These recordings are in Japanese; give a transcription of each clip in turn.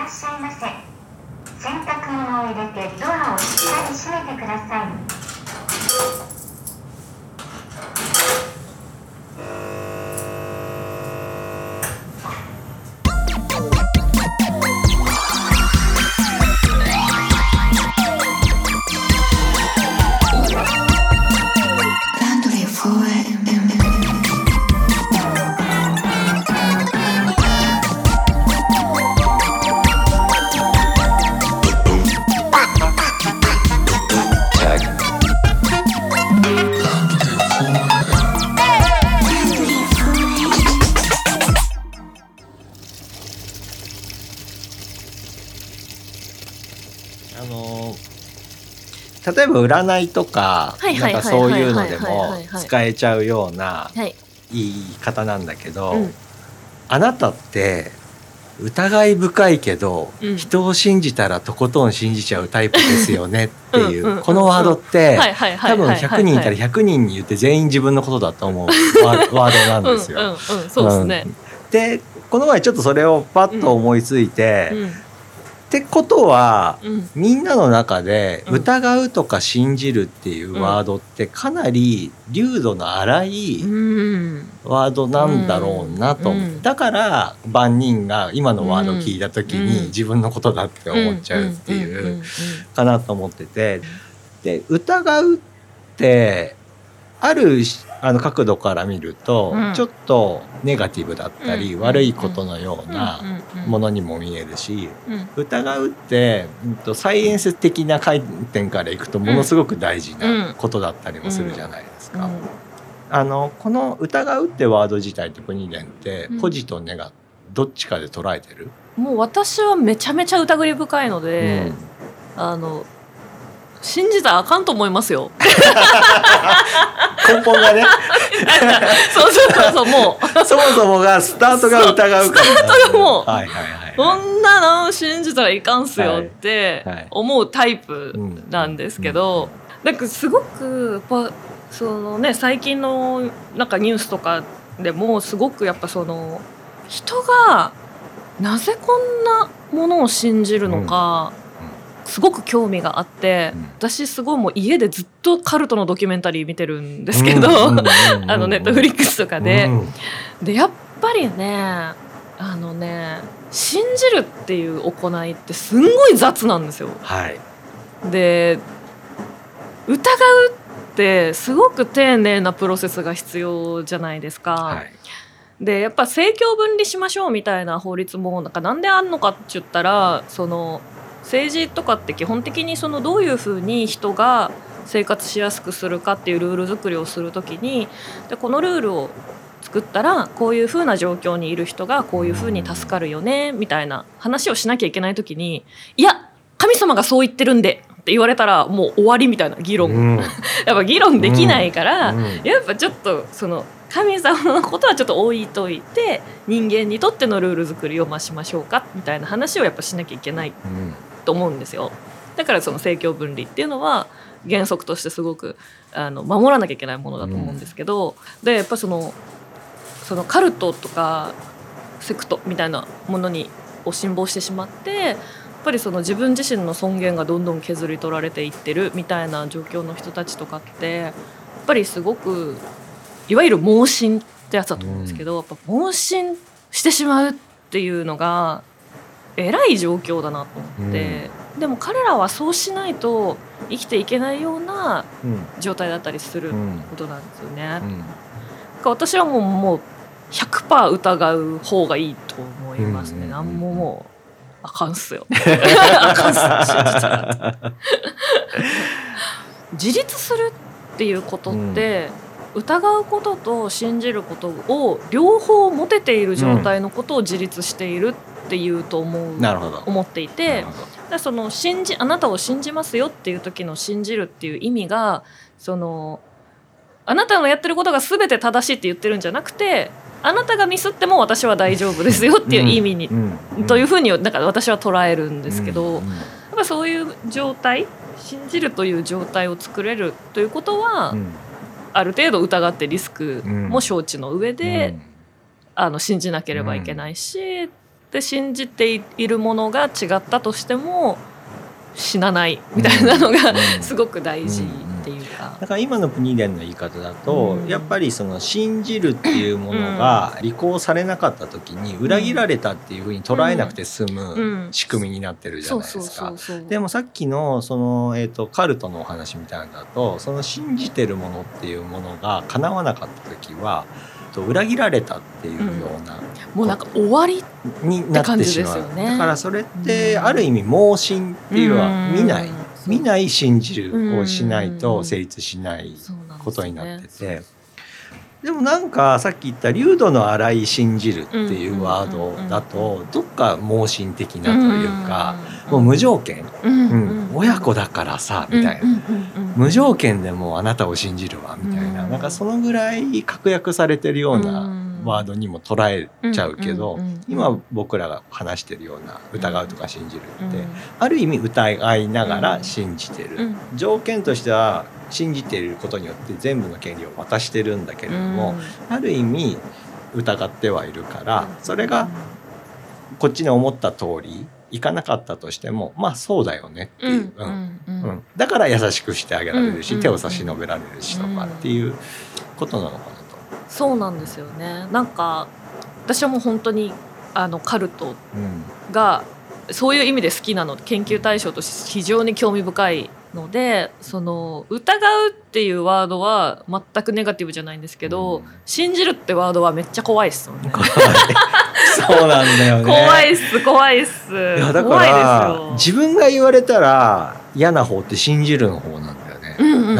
らっしゃいませ。洗濯物を入れてドアをしっかり閉めてください。例えば占いとかはいなんかそういうのでも使えちゃうようなはい。言い方なんだけど、うん。あなたって疑い深いけど、うん。人を信じたらとことん信じちゃうタイプですよねっていうんうんこのワードって多分はい100人いたら100人に言って全員自分のことだと思う。ワワードなんですよ。うんですね、でこの前ちょっとそれをパッと思いついて、うんってことはうん。みんなの中でうん。疑うとか信じるっていうワードってかなり流度の荒いうん。ワードなんだろうなと思う、うん。だから万人が今のワードを聞いた時うん。に自分のことだって思っちゃうっていん。ん。ん。うん。かなと思ってて。で疑うってあるあの角度から見るとうん。ちょっとネガティブだったりうん。悪いことのようなものにも見えるしうん。疑うって、うんと、サイエンス的な観点からいくとものすごく大事なことだったりもするじゃないですか。あのこの「疑う」ってワード自体と国連ってうん。ポジとネガどっちかで捉えてる、もう私はめちゃめちゃ疑り深いので、うん。あの信じたらあかんと思いますよ。根本がね。そうそうそうそうもう。そもそもがスタートが疑うから。スタートがもうはいはいはいこんなの信じたらいかんすよって思うタイプなんですけど、なんかすごくやっぱそのね最近のなんかニュースとかでもすごくやっぱその人がなぜこんなものを信じるのか、すごく興味があって、うん。私すごいもう家でずっとカルトのドキュメンタリー見てるんですけど、あのネットフリックスとかで。うん。でやっぱりねあのね信じるっていう行いってすんごい雑なんですよ。はい。で疑うってすごく丁寧なプロセスが必要じゃないですか。はい。でやっぱ政教分離しましょうみたいな法律もなんかなんであんのかって言ったらその政治とかって基本的にそのどういうふうに人が生活しやすくするかっていうルール作りをするときにでこのルールを作ったらこういうふうな状況にいる人がこういうふうに助かるよねみたいな話をしなきゃいけないときにいや神様がそう言ってるんでって言われたらもう終わりみたいな議論、うん。やっぱ議論できないから、うん。やっぱちょっとその神様のことはちょっと置いといて人間にとってのルール作りをまあしましょうかみたいな話をやっぱしなきゃいけない。うんと思うんですよ。だからその政教分離っていうのは原則としてすごくあの守らなきゃいけないものだと思うんですけど、でやっぱそのそのカルトとかセクトみたいなものにを辛抱してしまってやっぱりその自分自身の尊厳がどんどん削り取られていってるみたいな状況の人たちとかってやっぱりすごくいわゆる盲信ってやつだと思うんですけど、やっぱ盲信してしまうっていうのがえらい状況だなと思って、でも彼らはそうしないと生きていけないようなうん。状態だったりするうんことなんですよね。うん。だから私はもうもう100%疑う方がいいと思いますね。うんなんももうあかんっすよ。あかんっす信じたら 自立するっていうことって、疑うことと信じることを両方持てている状態のことを自立しているっていうと思う、なるほど。思っていなてるほど。でその信じあなたを信じますよっていう時の信じるっていう意味がそのあなたのやってることが全て正しいって言ってるんじゃなくてあなたがミスっても私は大丈夫ですよっていう意味に、うんうんというふうになんか私は捉えるんですけど、うん。やっぱそういう状態信じるという状態を作れるということは、うんある程度疑ってリスクも承知の上で、うん。あの信じなければいけないし、で信じているものが違ったとしても死なないみたいなのが、うん。すごく大事っていうか。だから今の国伝の言い方だと、うん。やっぱりその信じるっていうものが履行されなかった時に裏切られたっていうふうに捉えなくて済うむん。仕組みになってるじゃないですか。でもさっきのその、えー、とカルトのお話みたいなのだとその信じてるものっていうものが叶わなかった時はと裏切られたっていうような、もうなんか終わりになってしまう、ねだからそれってうん。ある意味盲信っていうのはうん見ない、見ない信じるうんをしないと成立しないことになってて。でもなんかさっき言った「流度の荒い信じる」っていうワードだとどっか盲信的なというかもう無条件、うんうん、親子だからさみたいな、無条件でもうあなたを信じるわみたいな、うん。なんかそのぐらい確約されてるようなワードにも捉えちゃうけど、今僕らが話してるような疑うとか信じるって、うん。ある意味疑いながら信じてる、うん。条件としては信じていることによって全部の権利を渡してるんだけれども、ある意味疑ってはいるからそれがこっちに思った通りいかなかったとしてもまあそうだよねっていう、うん。うん。うん。うん。だから優しくしてあげられるし、うん。手を差し伸べられるしとかっていうことなのかな。と。そうなんですよねなんか私はもう本当にあのカルトうんがそういう意味で好きなの研究対象として非常に興味深いのでその疑うっていうワードは全くネガティブじゃないんですけど、うん信じるってワードはめっちゃ怖いっすよね。そうなんだよね。怖いっす怖いっす。いやだか怖いらですよ自分が言われたら嫌な方って信じるの方なん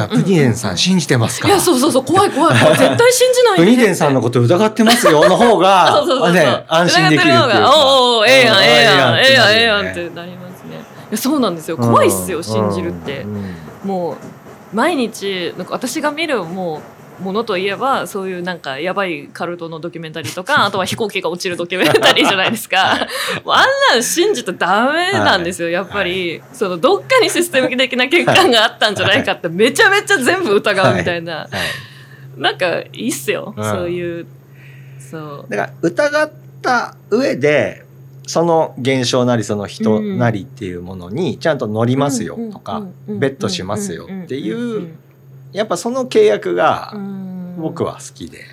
プニデンさん信じてますか？いやそうそうそう。怖い怖い。絶対信じないプでニデンさんのこと疑ってますよの方が。そうそうそうね安心できるっていう。おうおうええやんええやんええやんええやんってなりますね。いやそうなんですよ。怖いっすよ、うん。信じるって。うんもう毎日なんか私が見るもうものといえばそういうなんかやばいカルトのドキュメンタリーとか あとは飛行機が落ちるドキュメンタリーじゃないですか。もうあんなん信じたらダメなんですよ、やっぱり、そのどっかにシステム的な欠陥があったんじゃないかってめちゃめちゃ全部疑うみたいな、はい。なんかいいっすよ、うん。そういうそう。だから疑った上でその現象なりその人なりっていうものにちゃんと乗りますよとかベットしますよっていうやっぱその契約が僕は好きで。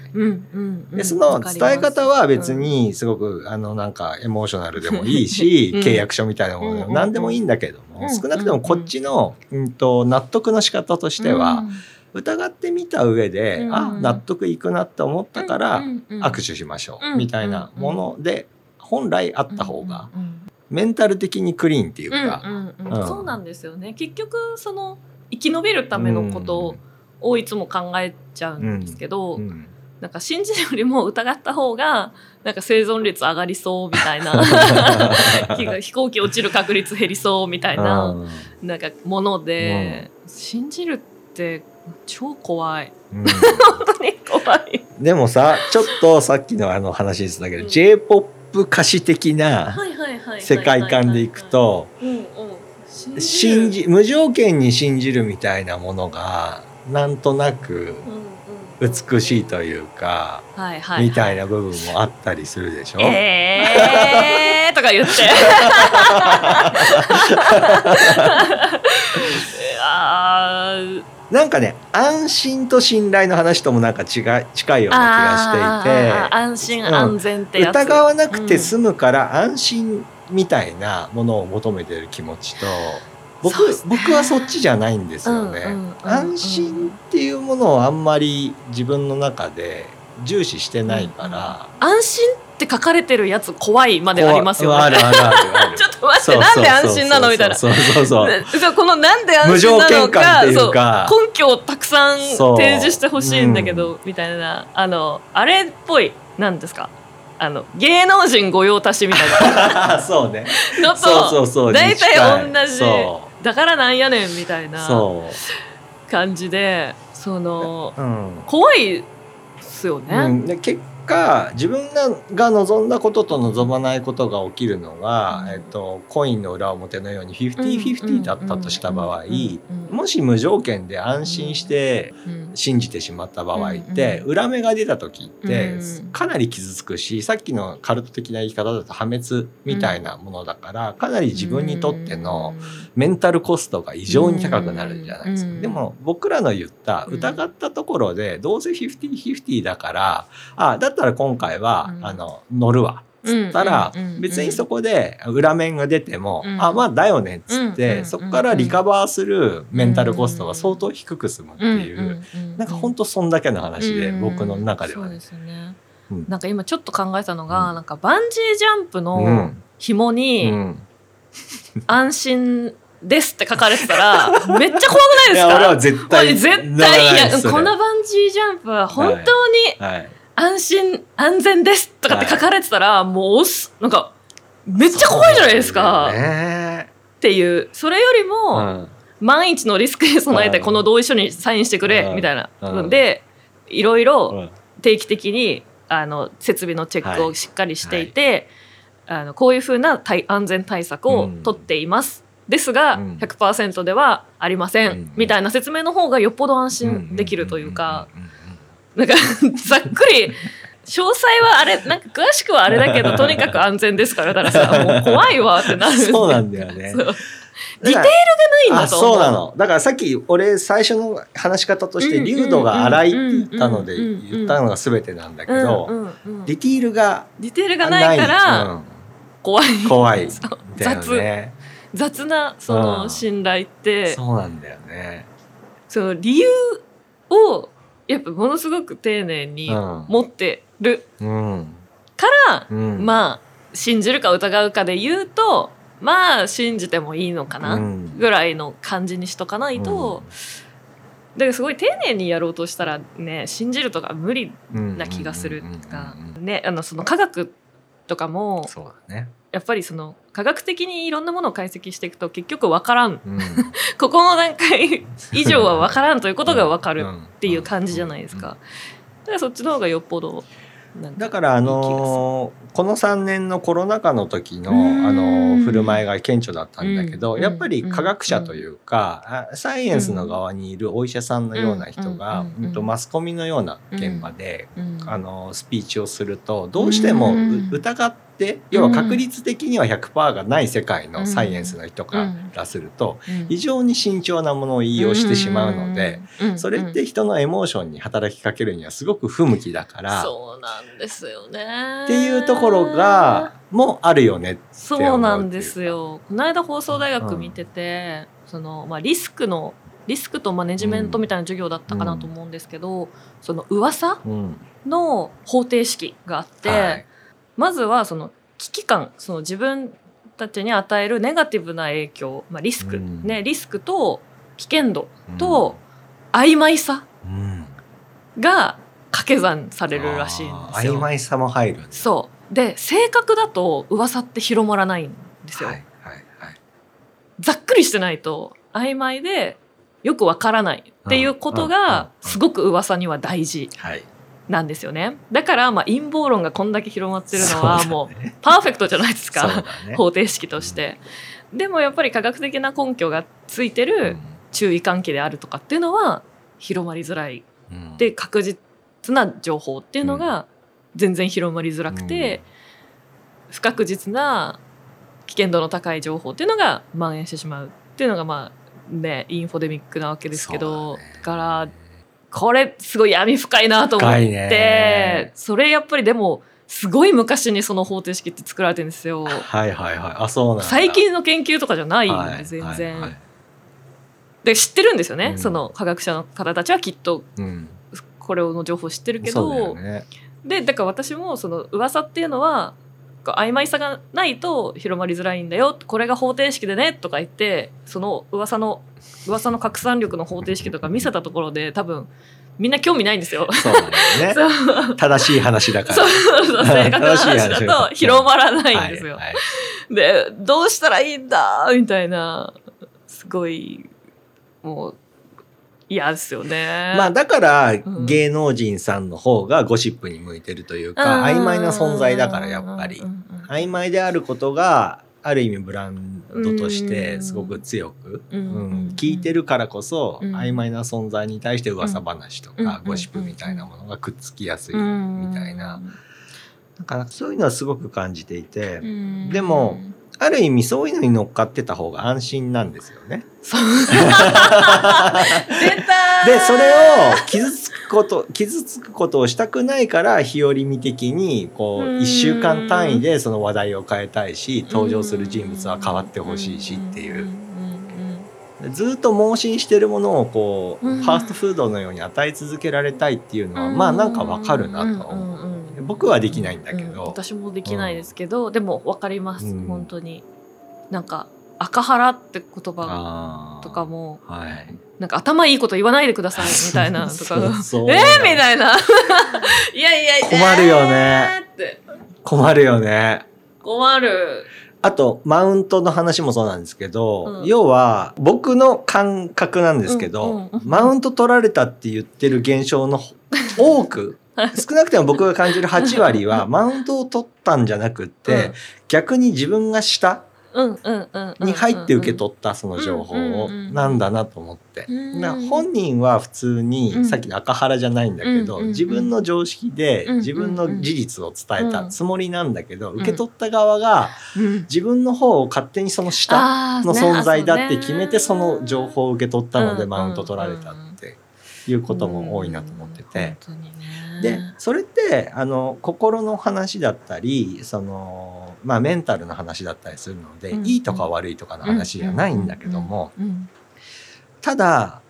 でその伝え方は別にすごくあのなんかエモーショナルでもいいし、うん。契約書みたいなものでもうん。何でもいいんだけども、うん。少なくともこっちの、うん、と納得の仕方としては、疑ってみた上で、うん。あ納得いくなって思ったから握手しましょう、うんみたいなもので本来あった方がメンタル的にクリーンっていうか、そうなんですよね。結局その生き延びるためのことをいつも考えちゃうんですけど、うん。なんか信じるよりも疑った方がなんか生存率上がりそうみたいな 飛行機落ちる確率減りそうみたいな、うんなんかもので、信じるって超怖い。うん。本当に怖い。でもさちょっとさっきのあの話ですだけど、うん。J p o p 歌詞的な世界観でいく、とうんうん、信じ無条件に信じるみたいなものがなんとなく美しいというか、はいはいみたいな部分もあったりするでしょ、えーとか言って。なんかね安心と信頼の話ともなんか違い近いような気がしていて安心うん安全って。疑わなくて済むから安心みたいなものを求めてる気持ちと僕,、ね。僕はそっちじゃないんですよね、うんうんうんうん安心っていうものをあんまり自分の中で重視してないから、安心って書かれてるやつ怖いまでありますよね。あるあるある ちょっと待ってなんで安心なのみたいな。そうそうそう。ねそうこのなんで安心なのかっていうか。そう根拠をたくさん提示してほしいんだけど、みたいな。あのあれっぽいなんですか？あの芸能人御用達みたいな。そうね。のとそうそうそう。大体同じ。そだからなんやねんみたいうなそ感じでそのう、うん。怖いっすよね。うん、で結か自分が望んだことと望まないことが起きるのが、えっと、コインの裏表のように50-50だったとした場合もし無条件で安心して信じてしまった場合って裏目が出た時ってかなり傷つくしさっきのカルト的な言い方だと破滅みたいなものだからかなり自分にとってのメンタルコストが異常に高くなるじゃないですか。でも僕らの言った疑ったところでどうせ50-50だからあだったら今回は、あの乗るわ。つったら、別にそこで裏面が出ても、あまあだよねっつって、そこからリカバーするメンタルコストが相当低く済むっていう、なんか本当そんだけの話で、僕の中では、ね。なんか今ちょっと考えたのが、なんかバンジージャンプの紐に、安心ですって書かれてたら、めっちゃ怖くないですか？俺は絶対。絶対いや、このバンジージャンプは本当に安心、安全ですとかって書かれてたら、もうなんか、めっちゃ怖いじゃないですか。っていう、それよりも、万一のリスクに備えてこの同意書にサインしてくれ、みたいな。で、いろいろ定期的に、あの、設備のチェックをしっかりしていて、あのこういうふうな安全対策を取っています。ですが100%ではありません、みたいな説明の方がよっぽど安心できるというか、なんかざっくり詳細はあれなんか詳しくはあれだけど とにかく安全ですからだからさもう怖いわってなる。そうなんだよね。ディテールがないんだとそうなの。だからさっき俺最初の話し方として流度が荒いって言ったので言ったのが全てなんだけどディテールがディテールがないから怖い。怖い。雑。雑なその信頼って、そうなんだよね。その理由をやっぱものすごく丁寧に持ってる。から、うん。うん、まあ信じるか疑うかで言うとまあ信じてもいいのかなぐらいの感じにしとかないと、だからすごい丁寧にやろうとしたらね信じるとか無理な気がするか、ねあのその科学とかもそうだねやっぱりその科学的にいろんなものを解析していくと結局分からん、うん、ここの段階 以上は分からんということが分かるっていう感じじゃないですか。だからそっちの方がよっぽどだからあのー、この3年のコロナ禍の時のあの振る舞いが顕著だったんだけどやっぱり科学者というかサイエンスの側にいるお医者さんのような人がマスコミのような現場であのスピーチをするとどうしても疑ってで要は確率的には100%がない世界のサイエンスの人からすると非常に慎重なものを言いようしてしまうのでそれって人のエモーションに働きかけるにはすごく不向きだからそうなんですよね。っていうところがもあるよねそうなんですよ。この間放送大学見てて、うん、そのまあ、リスクのリスクとマネジメントみたいな授業だったかなと思うんですけど、うん、その噂の方程式があって、はいまずはその危機感その自分たちに与えるネガティブな影響、まあ、リスク、うん、ねリスクと危険度と曖昧さが掛け算されるらしいんですよ。曖昧さも入るそう。で正確だと噂って広まらないんですよ。はいはいはい、ざっくりしてないと曖昧でよくわからないっていうことがすごく噂には大事。はいなんですよね。だからまあ陰謀論がこんだけ広まってるのはもうパーフェクトじゃないですか、ね、方程式として、うん、でもやっぱり科学的な根拠がついてる注意喚起であるとかっていうのは広まりづらい、うん、で確実な情報っていうのが全然広まりづらくて、うん、不確実な危険度の高い情報っていうのが蔓延してしまうっていうのがまあねインフォデミックなわけですけど、ね、からこれすごい闇深いなと思って、それやっぱりでもすごい昔にその方程式って作られてるんですよ。はいはいはい。あそうなん最近の研究とかじゃないんで、全然。はいはい、で知ってるんですよね、うん、その科学者の方たちはきっとこれの情報を知ってるけど、うんね、でだから私もその噂っていうのは曖昧さがないと広まりづらいんだよこれが方程式でねとか言ってその噂の噂の拡散力の方程式とか見せたところで多分みんな興味ないんですよ。そうだね。正しい話だから。そうそう正確な話だと 広まらないんですよ。はいはい、でどうしたらいいんだみたいなすごいもう嫌ですよね。まあだからん。芸能人さんの方がゴシップに向いてるというか、曖昧な存在だからやっぱり。曖昧であることがある意味ブランドとしてすごく強く、うんうん聞いてるからこそうん。曖昧な存在に対して噂話とうんかゴシップみたいなものがくっつきやすいうんみたいな。なん。かそういうのはすごく感じていてうん。でもある意味そういうのに乗っかってた方が安心なんですよね。そう。でそれを傷つくこと傷つくことをしたくないから日和見的にこううん。1週間単位でその話題を変えたいし登場する人物は変わってほしいしっていう。ずっと盲信してるものをこううん。ファーストフードのように与え続けられたいっていうのはうん。まあなんかわかるなとは思う。うんうんうん僕はできないんだけうんど、私もできないですけど、でも分かります、うん。本当に。なんか赤腹って言葉とかもはい。なんか頭いいこと言わないでください みたいなとか。そうそう えー、みたいな。いやいや困るよね。えー困るよね。困る。あと、マウントの話もそうなんですけど、うん。要は、僕の感覚なんですけど、うんうんうん。マウント取られたって言ってる現象の多く、少なくても僕が感じる8割は、マウントを取ったんじゃなくって、うん。逆に自分が下に入って受け取ったその情報を、なんだなと思って。本人は普通に、うん。さっきの赤原じゃないんだけど、自分の常識で自分の事実を伝えたつもりなんだけど、ん。受け取った側がうん。自分の方を勝手にその下のね存在だって決めてその情報を受け取ったのでうんマウント取られたっていうことも多いなと思ってて。でそれってあの心の話だったりその、まあ、メンタルの話だったりするので、うん。いいとか悪いとかの話じゃないんだけども、ただ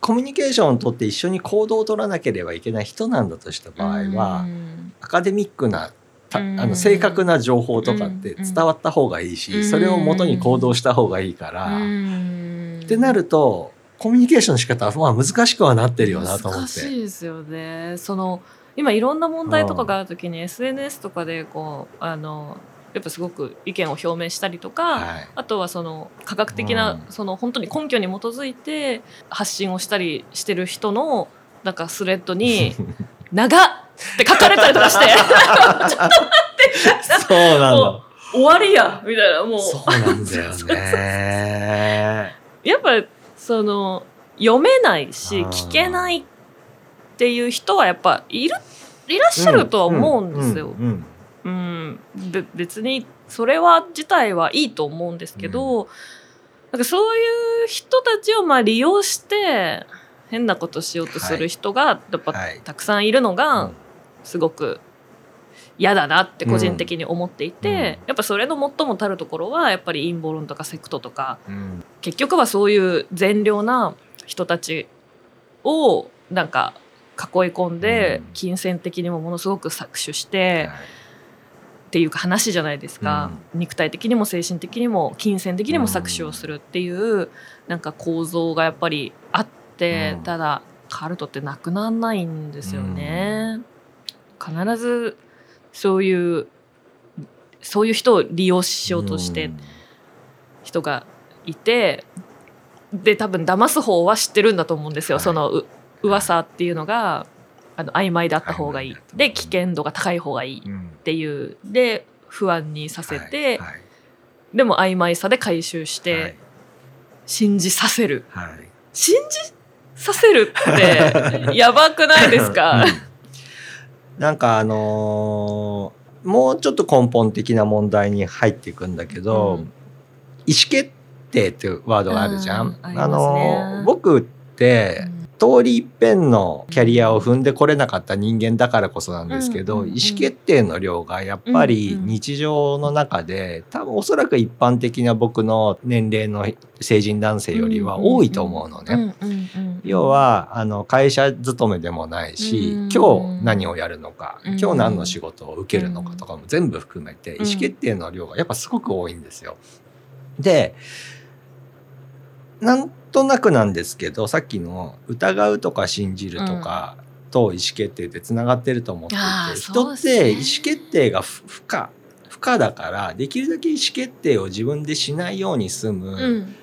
コミュニケーションをとって一緒に行動を取らなければいけない人なんだとした場合は、うん。アカデミックなたあうん。の正確な情報とかって伝わった方がいいし、うん。それを元に行動した方がいいから、うん。ってなるとコミュニケーションの仕方はまあ難しくはなってるよなと思っ難していですよね。その今いろんな問題とかがある時に SNS とかでこうあのやっぱすごく意見を表明したりとか、はい。あとはその科学的な、うん。その本当に根拠に基づいて発信をしたりしてる人のなんかスレッドに「長っ!」って書かれたりとかして そうなんもだう終わりやみたいなもう。そうなんだよね。やっぱその読めないし聞けないっていう人はやっぱいるいらっしゃるとは思うんですよ。うん別にそれは自体はいいと思うんですけど、なんかそういう人たちをまあ利用して変なことしようとする人がやっぱはい。たくさんいるのうがん。すごく嫌だなって個人的に思っていて、うん。うんやっぱそれの最もたるところはやっぱり陰謀論とかセクトとかうん。結局はそういう善良な人たちをなんか囲い込んでうん。金銭的にもものすごく搾取して。はい。っていうか話じゃないですか、肉体的にも精神的にも金銭的にも搾取をするっていうなんか構造がやっぱりあって、うん。ただカルトってなくならないんですよね、必ずそういうそういう人を利用しようとして人がいてで多分騙す方は知ってるんだと思うんですよ、はい。そのう噂っていうのがあの曖昧だった方がいい。で危険度が高い方がいいうん。っていう。で不安にさせて、はい。はい。でも曖昧さで回収して信じさせる。はいはい。信じさせるってやばくないですか？うんなんかあのーもうちょっと根本的な問題に入っていくんだけど、うん。意思決定っていうワードがあるじゃん。うんあね。のー僕って通り一遍のキャリアを踏んでこれなかった人間だからこそなんですけど、うんうんうん意思決定の量がやっぱりうんうん日常の中で多分おそらく一般的な僕の年齢の成人男性よりは多いと思うのね。うんうんうん要はあの会社勤めでもないし、うん今日何をやるのか、うん今日何の仕事を受けるのかとかも全部含めて意思決定の量がやっぱすごく多いんですよ。でなんとなくなんですけどさっきの疑うとか信じるとかと意思決定ってつながってると思っていて、あー人って意思決定が不不可不可だからできるだけ意思決定を自分でしないように済む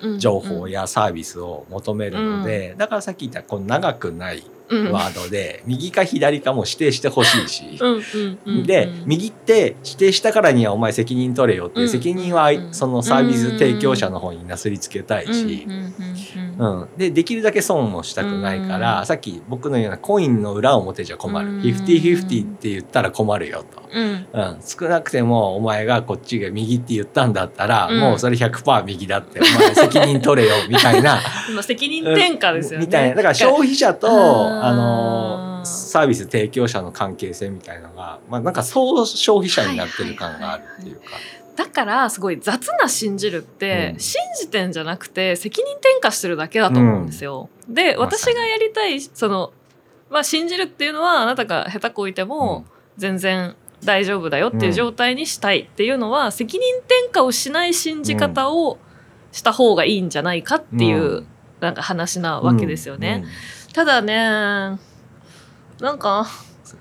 うんうん情報やサービスを求めるので、だからさっき言ったこの長くないうんワードで右か左かも指定してほしいし。うんうんうんうんで右って指定したからにはお前責任取れよっていううん。責任はうん。そのサービス提供者の方になすりつけたいし。うんうんうんうん。うん、でできるだけ損もしたくないから、うん。さっき僕のようなコインの裏表じゃ困る、うん。50-50って言ったら困るよと、うん。うん、少なくてもお前がこっちが右って言ったんだったら、うん。もうそれ100%右だってお前責任取れよみたいな。まあ責任転嫁ですよね。みたいな。だから消費者とあのサービス提供者の関係性みたいなのが、まあ、なんかそう消費者になってる感があるっていうか。だからすごい雑な信じるって、うん。信じてんじゃなくて責任転嫁してるだけだと思うんですよ。でまさに私がやりたいその、まあ、信じるっていうのはあなたが下手こいても全然大丈夫だよっていう状態にしたいっていうのは、責任転嫁をしない信じ方をした方がいいんじゃないかっていう、うん。なんか話なわけですよね。ただねなんか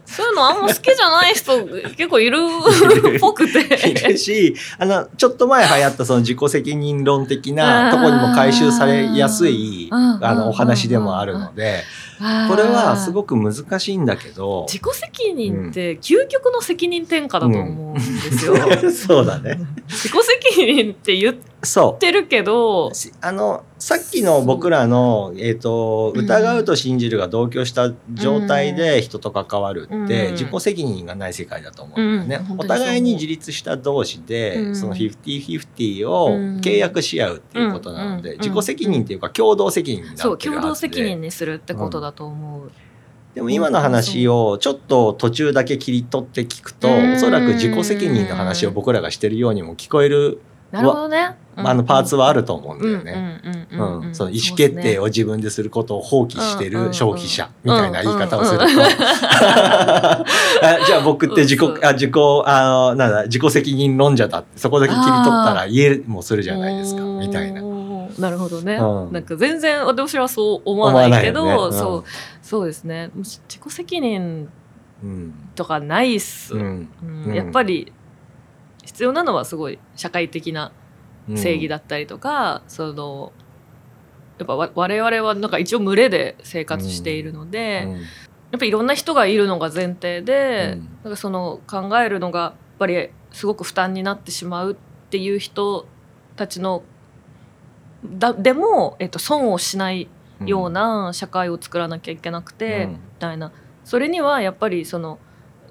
そういうのあんま好きじゃない人 結構いる っぽくいるて。しあのちょっと前流行ったその自己責任論的なとこにも回収されやすいうん。あのお話でもあるのでこれはすごく難しいんだけど自己責任って究極の責任転嫁だと思うんですよ。そうだね自己責任って言っそう。てるけど、しあのさっきの僕らの、えーとうん。疑うと信じるが同居した状態で人と関わるって、うん。自己責任がない世界だと思うんだよね、うん。お互いに自立した同士で、うん。その50-50をうん。契約し合うっていうことなので、うん自己責任っていうか共同責任になって。るそうはずで共同責任にするってことだと思う。でも今の話をちょっと途中だけ切り取って聞くと、うん。おそらく自己責任の話を僕らがしてるようにも聞こえる、なるほどね。あのパーツはあると思うんだうんよね。意思決定をを自分ですることを放棄してる消費者みたいな言い方をする。と、じゃあ僕って自己あ自己あのなんだ自己責任論者だってそこだけ切り取ったら言えもするじゃないですか。みたいな。な。なるほどね、うん。なんか全然私はそう思わないけどねうんそうそうですね。自己責任うん。とかないっす、やっぱり必要なのはすごい社会的なうん。正義だったりとか、そのやっぱわ我々はなんか一応群れで生活しているので、うん。やっぱいろんな人がいるのが前提で、うん。なんかその考えるのがやっぱりすごく負担になってしまうっていう人たちのだでも、えっと、損をしないような社会を作らなきゃいけなくて、うん。みたいな。それにはやっぱりその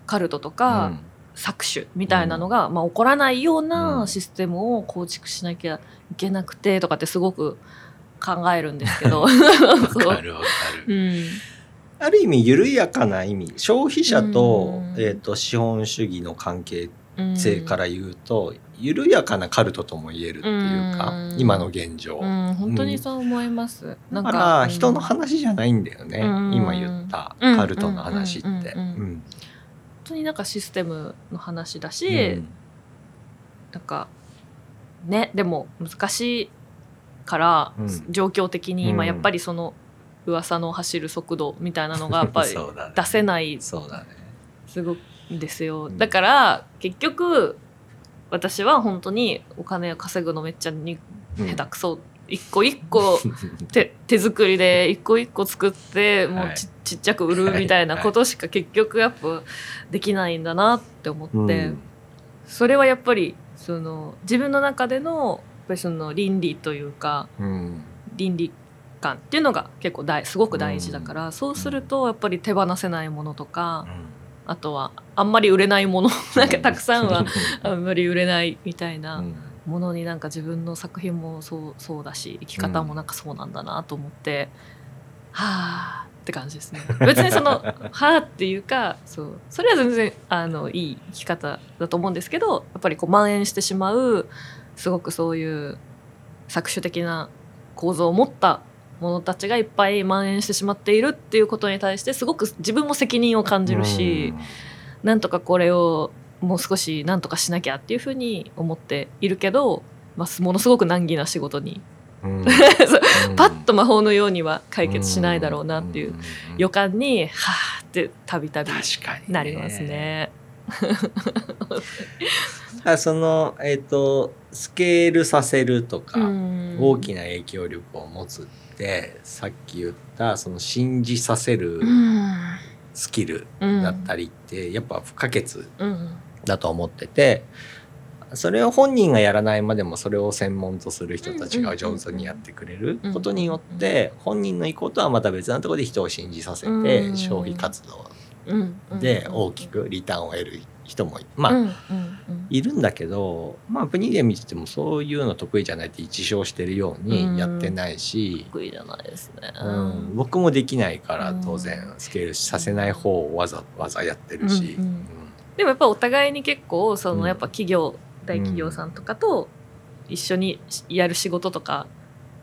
カルトとか、搾取みたいなのが、まあ、起こらないよううなん。システムを構築しなきゃいけなくてとかってすごく考えるんですけど。う んそう。わかるわかる。うん。ある意味緩やかな意味消費者と,、うん。えー、と資本主義の関係うん性から言うと、緩やかなカルトとも言えるっていうか、うん。今の現状、うん、本当にそう思います。なんかだからうん。人の話じゃないんだよね、うん。今言ったカルトの話って。当になんかシステムの話だし、うん。なんかねでも難しいから、うん。状況的に今うん。やっぱりその噂の走る速度みたいなのがやっぱり 出せない。すごくですよ。うん。だから結局私は本当にお金を稼ぐのめっちゃにうん。下手くそ、一個一個 手手作りで一個一個作ってもうち,、はちっちゃく売るみたいなことしか結局やっぱできないんだなって思って、うん。それはやっぱりその自分の中でのやっぱりその倫理というかうん。倫理観っていうのが結構大すごく大事だから、そうするとやっぱり手放せないものとか、あとはあんまり売れないもの なんかたくさんはあんまり売れないみたいなうんものになんか自分の作品もそうそうだし生き方もなんかそうなんだなと思って、はあって感じですね。別にその「はあ」っていうかそうそれは全然あのいい生き方だと思うんですけどやっぱりこう蔓延してしまうすごくそういう搾取的な構造を持ったものたちがいっぱい蔓延してしまっているっていうことに対してすごく自分も責任を感じるし、なんとかこれをもう少しなんとかしなきゃっていうふうに思っているけど、まあ、ものすごく難儀な仕事にうん。パッと魔法のようには解決しないだろうなっていう予か感にはあってたびたびなりますね。あそのえっ、とスケールさせるとか、うん。大きな影響力を持つってさっき言ったその信じさせるうん。スキルうんだったりってやっぱ不可欠うんだと思っててそれを本人がやらないまでもそれを専門とする人たちが上手にやってくれることによって本人の意向とはまた別なところで人を信じさせてうん。消費活動で大きくリターンを得る人もまあいるんだけどまあプニーデン見ててもそういうの得意じゃないって一生してるようにやってないし、得意じゃないですね。うん、僕もできないからうん当然スケールさせない方をわざわざやってるし、うん。うんでもやっぱお互いに結構そうん。のやっぱ企業、大企業さんとかと一緒にやる仕事とか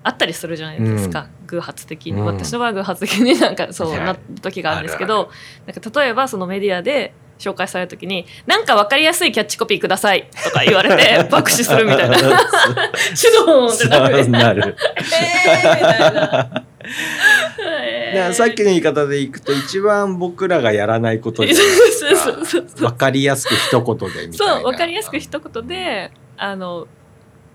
あったりするじゃないですか、偶発的に、うん。私の場合は偶発的になんかそう はい。なった時があるんですけあどなんか例えばそのメディアで紹介された時に「なんか分かりやすいキャッチコピーください」とか言われて 爆笑するみたいな「シュドーン!」ってなる。えーみたいな。さっきの言い方でいくと一番僕らがやらないことじゃないそうそうそうそう。わかりやすく一言でみたいな。そう分かりやすく一言であの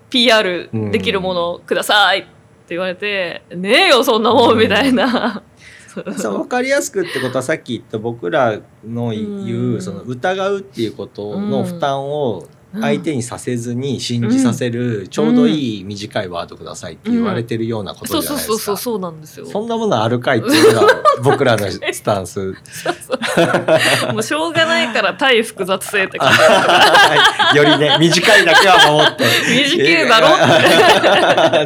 PR できるものくださいって言われて、ねえよそんなもんみたいな、そうそう分かりやすくってことはさっき言った僕らの言ううん。その疑うっていうことの負担を相手にさせずに信じさせるちょうどいい短いワードくださいって言われてるようなことじゃないですか。そうそうそうそうなんですよそんなものあるかいっていうのが僕らのスタンス。もうしょうがないから対複雑性って書いてあるよりね短いだけは守って。短いだ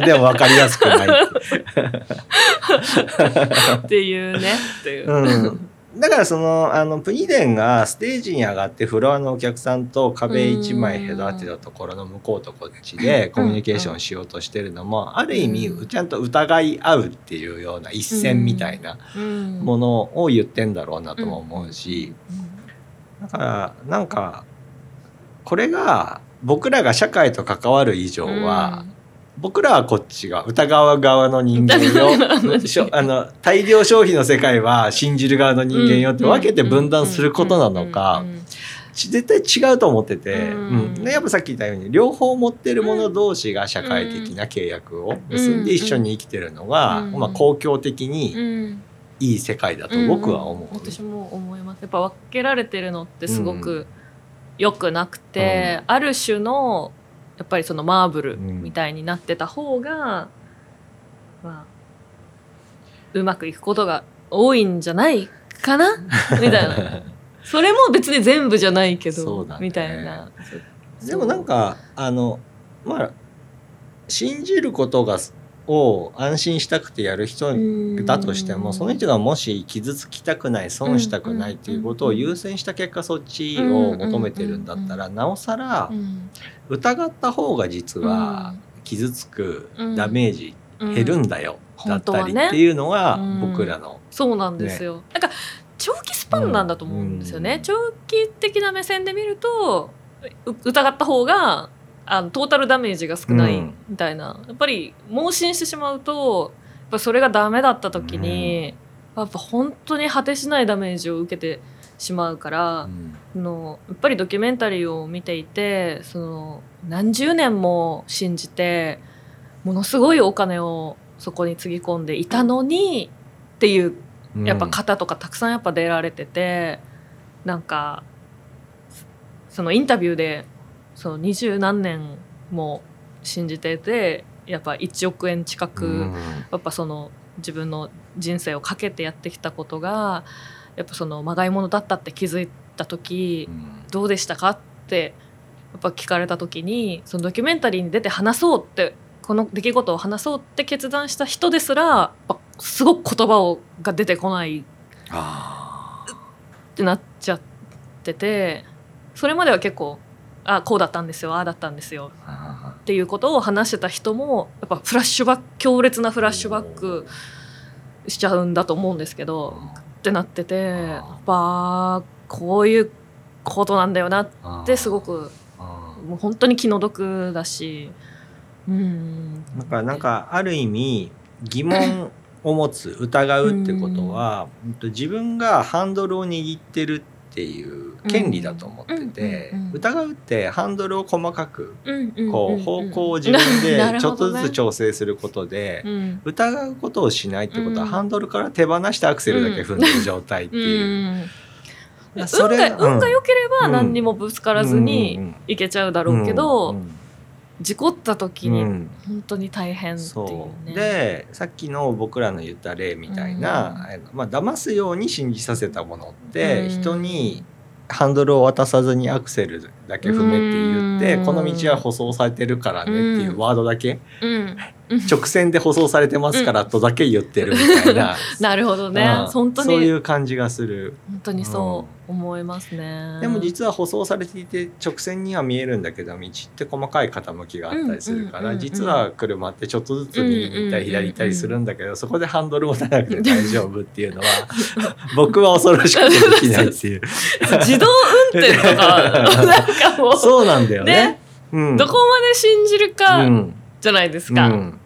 ろ？でも分かりやすくない。っていうねっていう、うん、だからそのあのプニデンがステージに上がってフロアのお客さんと壁一枚隔てたところの向こうとこっちでコミュニケーションしようとしてるのもある意味ちゃんと疑い合うっていうような一線みたいなうん。ものを言ってんだろうなとも思うしだからなんかこれが僕らが社会と関わる以上は、僕らはこっちが疑う側の人間よ。あの大量消費の世界は信じる側の人間よって分けて分断することなのか。ち絶対違うと思ってて、うん。やっぱさっき言ったように両方持ってる者同士が社会的な契約を結んで一緒に生きてるのが、うん。まあ、公共的うにん。いい世界だと僕は思う。ん私も思います。やっぱ分けられてるのってすごく良くなくて、ある種のやっぱりそのマーブルみたいになってた方が、まあうまくいくことが多いんじゃないかな？みたいな。それも別に全部じゃないけど、ね。みたいな。でもなんかあのまあ信じることがを安心したくてやる人だとしてもその人がもし傷つきたくない損したくないっていうことを優先した結果そっちを求めてるんだったらなおさらうん。疑った方が実は傷つくうん。ダメージうん。減るんだよだったりっていうのがうん。僕らのそうなんですよ、なんか長期スパンなんだと思うんですよね、うん。長期的な目線で見るとう疑った方があのトータルダメージが少ないうん。みたいな、やっぱり盲信してしまうとやっぱそれがダメだった時に、やっぱ本当に果てしないダメージを受けてしまうから、うん。あのやっぱりドキュメンタリーを見ていてその何十年も信じてものすごいお金をそこにつぎ込んでいたのにっていうやっぱ方とかたくさんやっぱ出られててなんかそのインタビューでその二十何年も信じててやっぱ1億円近く、うん。やっぱその自分の人生をかけてやってきたことがやっぱそのまがいものだったって気づいた時うん。どうでしたかってやっぱ聞かれた時にそのドキュメンタリーに出て話そうってこの出来事を話そうって決断した人ですらやっぱすごく言葉をが出てこないっあてなっちゃっててそれまでは結構あこうだったんですよ。ああだったんですよ。っていうことを話してた人もやっぱフラッシュバック強烈なフラッシュバックしちゃうんだと思うんですけどってなっててやっぱこういうことなんだよなっーてすごくもう本当に気の毒だしうん。だからなんかある意味疑問を持つ疑うってことは、うん。と自分がハンドルを握ってるっっていう権利だと思ってて、疑うってハンドルを細かくこう方向を自分で ちょっとずつ調整することで、うん。疑うことをしないってことは、うん。ハンドルから手放してアクセルだけ踏んでる状態ってう。いう。運が運が良ければうん。何にもぶつからずにんいけちゃうだろうけど、うん事故った時にうん。本当に大変っていうそう。ね。でさっきの僕らの言った例みたいな、うん。まあ騙すように信じさせたものって、うん。人にハンドルを渡さずにアクセルだけ踏めって言って、うん。この道は舗装されてるからねっていうワードだけ、うん、直線で舗装されてますからとだけ言ってるみたいな、なるほどね、うん。本当にそういう感じがする。本当にそう思いますね。でも実は舗装されていて直線には見えるんだけど道って細かい傾きがあったりするから、うんうんうんうん。実は車ってちょっとずつ右に行ったり左行ったりするんだけど、そこでハンドル持たなくて大丈夫っていうのは 僕は恐ろしくてできないっていう。自動運転とか かも。うそうなんだよね。ね。うん、どこまで信じるうかん。じゃないですか。うん。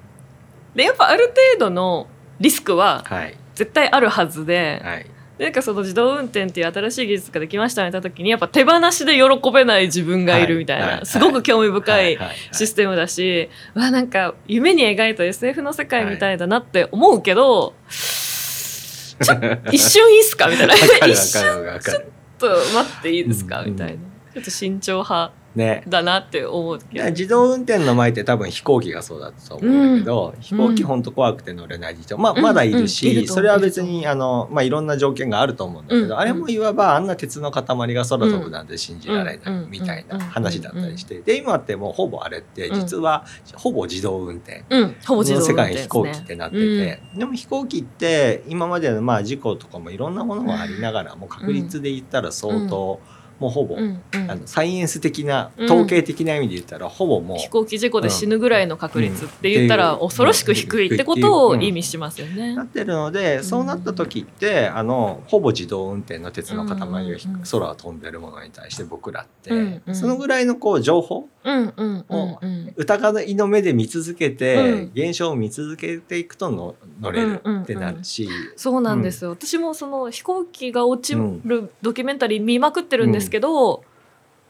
でやっぱある程度のリスクははい。絶対あるはずで、はい。なんかその自動運転っていう新しい技術ができましたみたいな時にやっぱ手放しで喜べない自分がいるみたいな、すごく興味深いはい。システムだし、うわなんか夢に描いた SF の世界みたいだなって思うけど、ちょ一瞬いいっすかみたいな。一瞬。ちょっと待っていいですかうんみたいな。ちょっと慎重派ね。だなって思うけど。自動運転の前って多分飛行機がそうだったと思うんだけど、飛行機ほんと怖くて乗れない人、まあ、うん。まだいるし、うん。う。それは別にあの、まあ、いろんな条件があると思うんだけど、うん。あれもいわばあんな鉄の塊が空飛ぶなんて信じられないうん。みたいな話だったりして。で今ってもうほぼあれって実はほぼ自動運転。うん。ほぼ自動の世界に飛行機ってねなってて、でも飛行機って今までのまあ事故とかもいろんなものがありながらも確率で言ったら相当、もうほぼ、うんうん。あのサイエンス的なうん。統計的な意味で言ったら、ほぼもう飛行機事故で死ぬぐらいの確率って言ったらうん。恐ろしく低いってことを意味しますよね。な。ってるのでそうなった時ってあのほぼ自動運転の鉄の塊がひうんうんうん。空を飛んでるものに対して僕らって、うんうん。そのぐらいのこう情報うんうんうんうん。疑いの目で見続けて、うん。現象を見続けていくとの乗れるってなるし、そうなんですよ、私もその飛行機が落ちるドキュメンタリー見まくってるんですけど、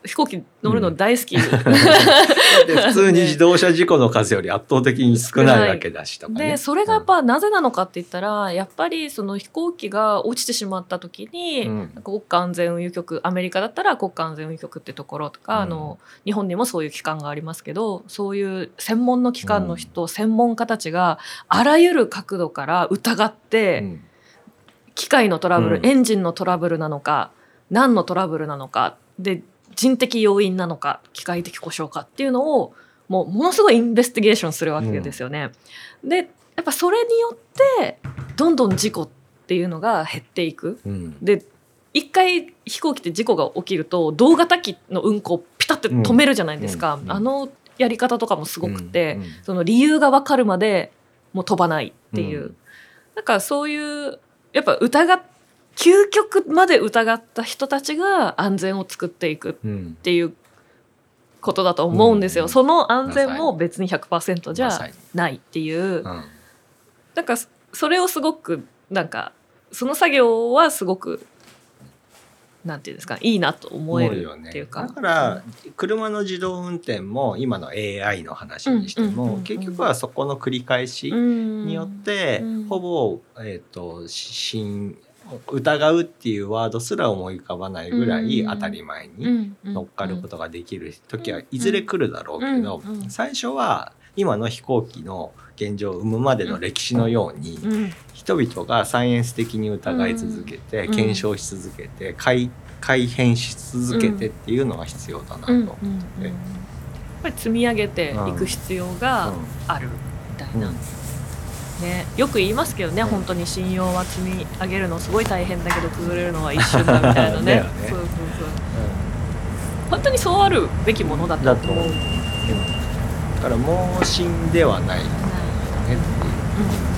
飛行機乗るの大好き、で 普通に自動車事故の数より圧倒的に少ないわけだしとかね。でそれがやっぱなぜなのかって言ったらやっぱりその飛行機が落ちてしまった時に、うん。国家安全運輸局アメリカだったら国家安全運輸局ってところとか、うん。あの日本にもそういう機関がありますけどそういう専門の機関の人、専門家たちがあらゆる角度から疑って、うん。機械のトラブル、うん。エンジンのトラブルなのか何のトラブルなのか。で人的要因なのか機械的故障かっていうのをもうものすごいインベスティゲーションするわけですよね。でやっぱそれによってどんどん事故っていうのが減っていく。うん。で一回飛行機って事故が起きると同型機の運行をピタって止めるじゃないですか、うん。うん。あのやり方とかもすごくて、うん。その理由が分かるまでもう飛ばないっていう、うん。なんかそういうやっぱ疑っ究極まで疑った人たちが安全を作っていくっうんていうことだと思うんですよ、うん。その安全も別に100%じゃないっていう、うん。なんかそそれをすごくなんかその作業はすごくなんていうんですかいいなと思えるよねっていうか。だから車の自動運転も今の AI の話にしても結局はそこの繰り返しにによってうんほぼえっと新疑うっていうワードすら思い浮かばないぐらいうん。当たり前に乗っかることができる時はいずれ来るだろうけどうん。うん。最初は今の飛行機の現状を生むまでの歴史のようにうん。人々がサイエンス的に疑い続けて、うん。検証し続けて改改変し続けてっていうのが必要だなと。うん。うん。うん。うんやっぱり積み上げていく必要があるみたいな、ね、よく言いますけどね、うん本当に信用は積み上げるのすごい大変だけど崩れるのは一瞬だみたいなね。ねそうそうそう。本当にそうあるべきものだと思う。だと思う。だから盲信ではない。よねっていう。うん